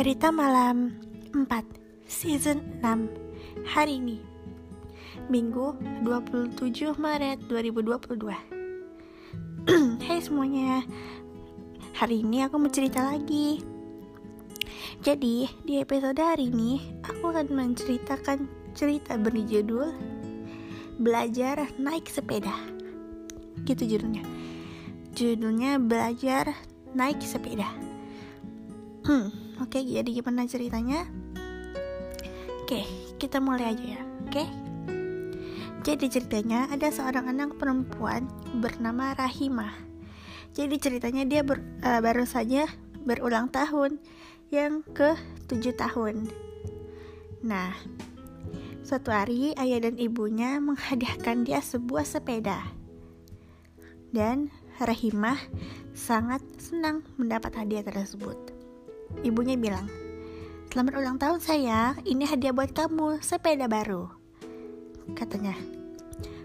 Cerita Malam 4 Season 6 Hari ini Minggu 27 Maret 2022 Hai semuanya Hari ini aku mau cerita lagi. Jadi di episode hari ini Aku akan menceritakan cerita berjudul Belajar naik sepeda. Gitu judulnya. Judulnya Belajar naik sepeda. Hmm Oke, jadi gimana ceritanya? Oke, kita mulai aja ya. Oke. Jadi ceritanya ada seorang anak perempuan bernama Rahimah. Jadi ceritanya dia ber, uh, baru saja berulang tahun yang ke tujuh tahun. Nah, suatu hari ayah dan ibunya menghadiahkan dia sebuah sepeda. Dan Rahimah sangat senang mendapat hadiah tersebut. Ibunya bilang, Selamat ulang tahun sayang, ini hadiah buat kamu, sepeda baru. Katanya,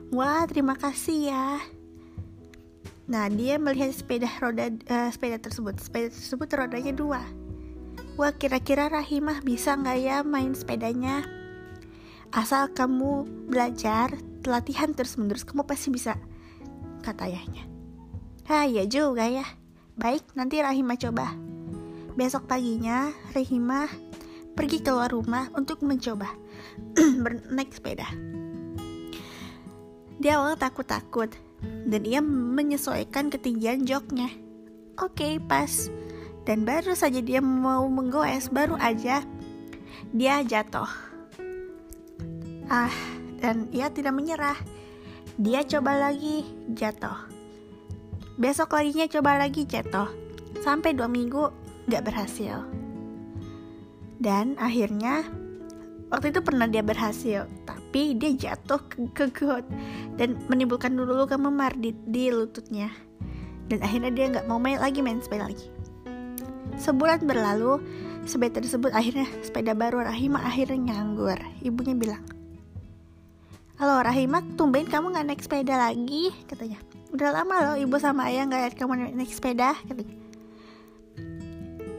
Wah terima kasih ya. Nah dia melihat sepeda roda uh, sepeda tersebut, sepeda tersebut rodanya dua. Wah kira-kira Rahimah bisa nggak ya main sepedanya? Asal kamu belajar, latihan terus-menerus, kamu pasti bisa. Kata ayahnya. Ah ya juga ya. Baik, nanti Rahimah coba. Besok paginya, Rehima pergi keluar rumah untuk mencoba bernaik sepeda. Dia awal takut-takut dan ia menyesuaikan ketinggian joknya. Oke, okay, pas. Dan baru saja dia mau menggoes, baru aja dia jatuh. Ah, dan ia tidak menyerah. Dia coba lagi, jatuh. Besok laginya coba lagi jatuh. Sampai dua minggu gak berhasil. Dan akhirnya waktu itu pernah dia berhasil, tapi dia jatuh ke, ke got dan menimbulkan dulu luka memar di, di lututnya. Dan akhirnya dia nggak mau main lagi main sepeda lagi. Sebulan berlalu, sepeda tersebut akhirnya sepeda baru Rahima akhirnya nganggur. Ibunya bilang, Halo Rahima, tumben kamu nggak naik sepeda lagi? Katanya. Udah lama loh ibu sama ayah nggak lihat kamu naik sepeda. Katanya.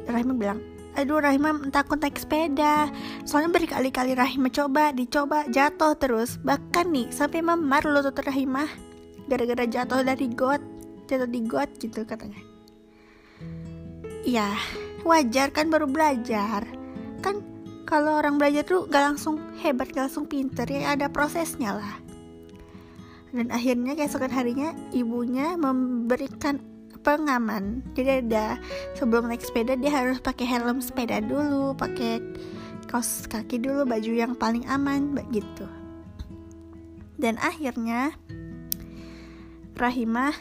Rahima bilang, aduh Rahima takut naik sepeda. Soalnya berkali-kali Rahima coba dicoba jatuh terus. Bahkan nih sampai memar lutut Rahima gara-gara jatuh dari got jatuh di got gitu katanya. Ya wajar kan baru belajar. Kan kalau orang belajar tuh gak langsung hebat gak langsung pinter ya ada prosesnya lah. Dan akhirnya keesokan harinya ibunya memberikan pengaman. Jadi ada sebelum naik sepeda dia harus pakai helm sepeda dulu pakai kaos kaki dulu baju yang paling aman begitu dan akhirnya Rahimah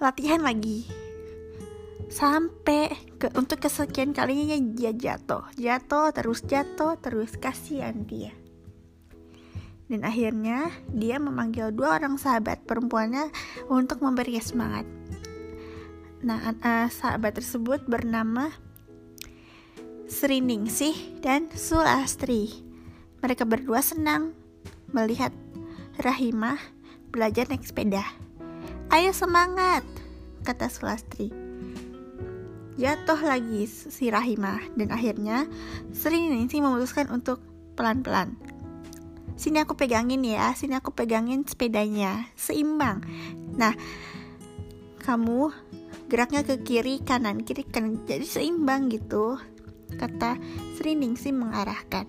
latihan lagi. Sampai ke untuk kesekian kalinya dia jatuh. Jatuh terus jatuh terus kasihan dia. Dan akhirnya dia memanggil dua orang sahabat perempuannya untuk memberi semangat Nah, uh, sahabat tersebut bernama Sri Ningsih dan Sulastri. Mereka berdua senang melihat Rahimah belajar naik sepeda. Ayo semangat, kata Sulastri. Jatuh lagi si Rahimah dan akhirnya Sri Ningsih memutuskan untuk pelan-pelan. Sini aku pegangin ya, sini aku pegangin sepedanya, seimbang. Nah, kamu geraknya ke kiri kanan kiri kanan. Jadi seimbang gitu kata Sri Ningsi mengarahkan.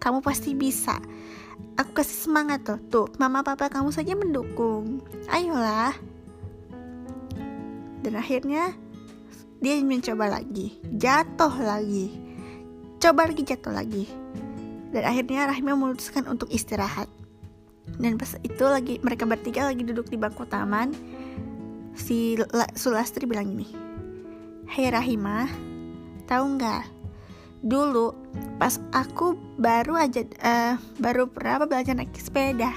Kamu pasti bisa. Aku kasih semangat tuh. Tuh mama papa kamu saja mendukung. Ayolah. Dan akhirnya dia mencoba lagi. Jatuh lagi. Coba lagi jatuh lagi. Dan akhirnya Rahimah memutuskan untuk istirahat. Dan pas itu lagi mereka bertiga lagi duduk di bangku taman si Sulastri bilang gini Hei Rahimah tahu nggak? Dulu pas aku baru aja uh, baru berapa belajar naik sepeda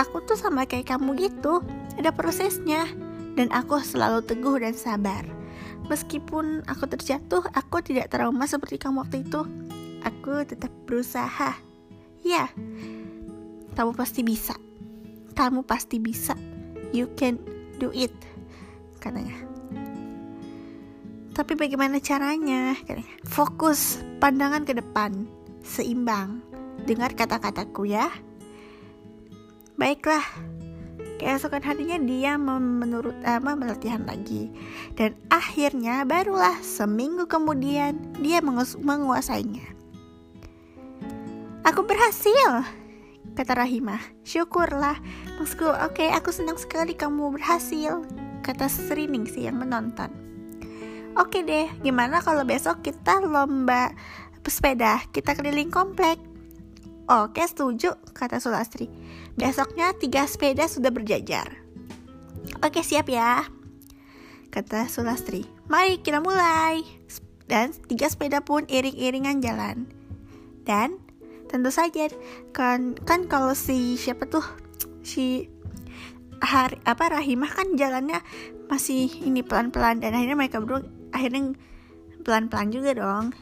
aku tuh sama kayak kamu gitu ada prosesnya. Dan aku selalu teguh dan sabar. Meskipun aku terjatuh aku tidak trauma seperti kamu waktu itu. Aku tetap berusaha. Ya kamu pasti bisa. Kamu pasti bisa. You can do it katanya. Tapi bagaimana caranya fokus pandangan ke depan seimbang. Dengar kata-kataku ya. Baiklah keesokan harinya dia menurut apa melatihan lagi. Dan akhirnya barulah seminggu kemudian dia menguasainya. Aku berhasil kata Rahimah syukurlah maksudku oke okay, aku senang sekali kamu berhasil kata Srining sih yang menonton oke okay deh gimana kalau besok kita lomba pesepeda kita keliling komplek Oke setuju, kata Sulastri. Besoknya tiga sepeda sudah berjajar. Oke siap ya, kata Sulastri. Mari kita mulai. Dan tiga sepeda pun iring-iringan jalan. Dan tentu saja. Kan kan kalau si siapa tuh si hari apa Rahimah kan jalannya masih ini pelan-pelan dan akhirnya mereka berdua akhirnya pelan-pelan juga dong.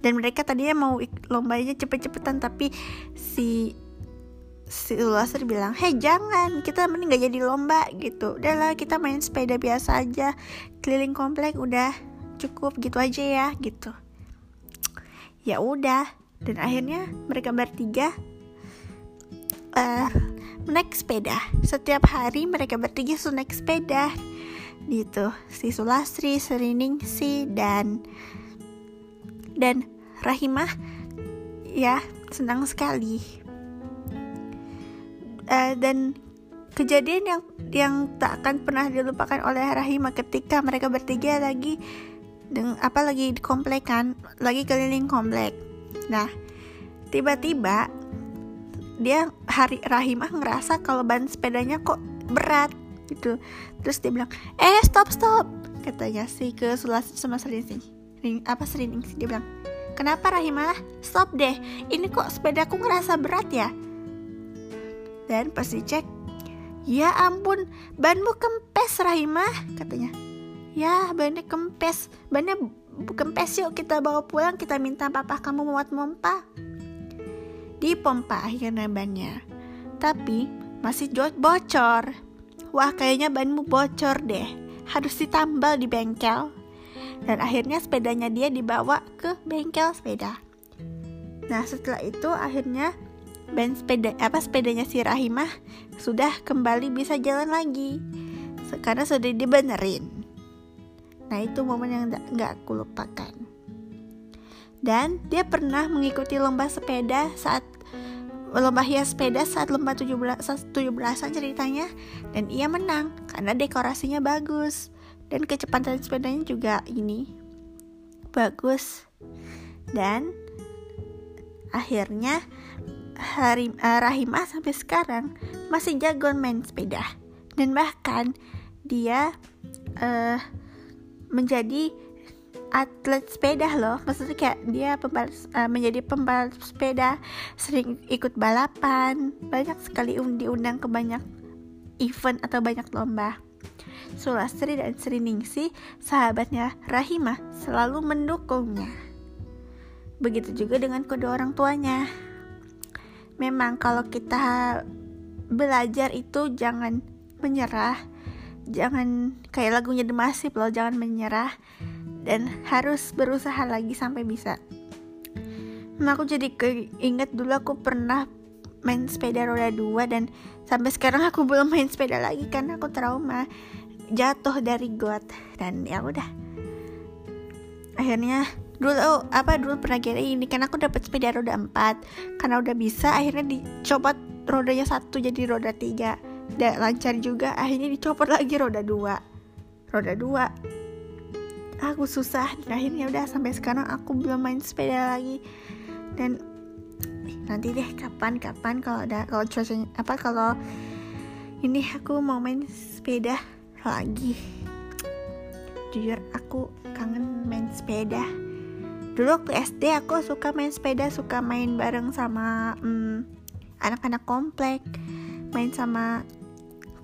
Dan mereka tadinya mau lombanya cepet-cepetan tapi si si Ulasir bilang hei jangan kita mending gak jadi lomba gitu. Udahlah kita main sepeda biasa aja keliling komplek udah cukup gitu aja ya gitu. Ya udah dan akhirnya mereka bertiga uh, naik sepeda. Setiap hari mereka bertiga sudah naik sepeda gitu. Si Sulastri, Serining, si dan dan Rahimah ya senang sekali. Uh, dan kejadian yang yang tak akan pernah dilupakan oleh Rahimah ketika mereka bertiga lagi dengan apa lagi di komplek kan lagi keliling komplek nah tiba-tiba dia hari Rahimah ngerasa kalau ban sepedanya kok berat gitu terus dia bilang eh stop stop katanya sih ke Sulas sama Sering apa Sering dia bilang Kenapa Rahimah? Stop deh, ini kok sepedaku ngerasa berat ya? Dan pas dicek, ya ampun, banmu kempes Rahimah, katanya. Ya, bannya kempes, bannya kempes yuk kita bawa pulang, kita minta papa kamu muat mompa. Di pompa akhirnya bannya, tapi masih bocor. Wah, kayaknya banmu bocor deh, harus ditambal di bengkel dan akhirnya sepedanya dia dibawa ke bengkel sepeda. Nah setelah itu akhirnya band sepeda apa sepedanya si Rahimah sudah kembali bisa jalan lagi karena sudah dibenerin. Nah itu momen yang nggak aku lupakan. Dan dia pernah mengikuti lomba sepeda saat lomba hias sepeda saat lomba 17 17-an ceritanya dan ia menang karena dekorasinya bagus. Dan kecepatan sepedanya juga ini bagus. Dan akhirnya hari uh, Rahimah sampai sekarang masih jago main sepeda. Dan bahkan dia uh, menjadi atlet sepeda loh maksudnya kayak dia pembalap, uh, menjadi pembalap sepeda sering ikut balapan banyak sekali diundang ke banyak event atau banyak lomba Sulastri dan Sri Ningsi, sahabatnya Rahimah, selalu mendukungnya. Begitu juga dengan kedua orang tuanya. Memang kalau kita belajar itu jangan menyerah, jangan kayak lagunya The Massive loh, jangan menyerah. Dan harus berusaha lagi sampai bisa. Nah, aku jadi keinget dulu aku pernah main sepeda roda dua dan sampai sekarang aku belum main sepeda lagi karena aku trauma jatuh dari got. Dan ya udah. Akhirnya dulu apa dulu pernah gini ini kan aku dapat sepeda roda 4 karena udah bisa akhirnya dicopot rodanya satu jadi roda tiga dan lancar juga. Akhirnya dicopot lagi roda dua. Roda dua. Aku susah. Dan akhirnya udah sampai sekarang aku belum main sepeda lagi. Dan nanti deh kapan kapan kalau ada kalau cuacanya apa kalau ini aku mau main sepeda lagi. Jujur aku kangen main sepeda. Dulu waktu SD aku suka main sepeda suka main bareng sama hmm, anak-anak komplek main sama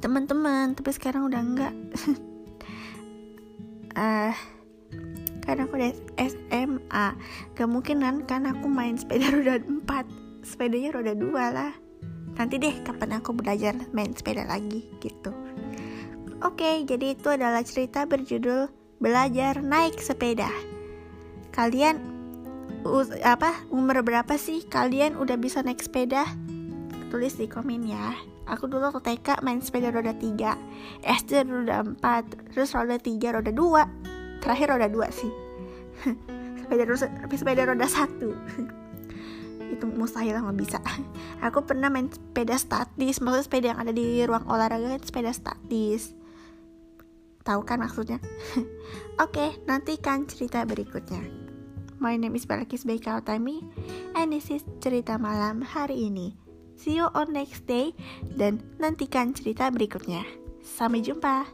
teman-teman tapi sekarang udah enggak. Uh, karena aku udah SMA kemungkinan kan aku main sepeda roda 4 sepedanya roda 2 lah. Nanti deh kapan aku belajar main sepeda lagi gitu. Oke, jadi itu adalah cerita berjudul belajar naik sepeda. Kalian apa umur berapa sih kalian udah bisa naik sepeda? Tulis di komen ya. Aku dulu waktu TK main sepeda roda 3 SD roda 4 Terus roda 3, roda 2 Terakhir roda 2 sih. Sepeda, sepeda roda 1 itu mustahil nggak bisa. Aku pernah main sepeda statis maksudnya sepeda yang ada di ruang olahraga itu sepeda statis. Tahu kan maksudnya? Oke okay, nantikan cerita berikutnya. My name is Balkis Baikautami and this is cerita malam hari ini see you on next day dan nantikan cerita berikutnya. Sampai jumpa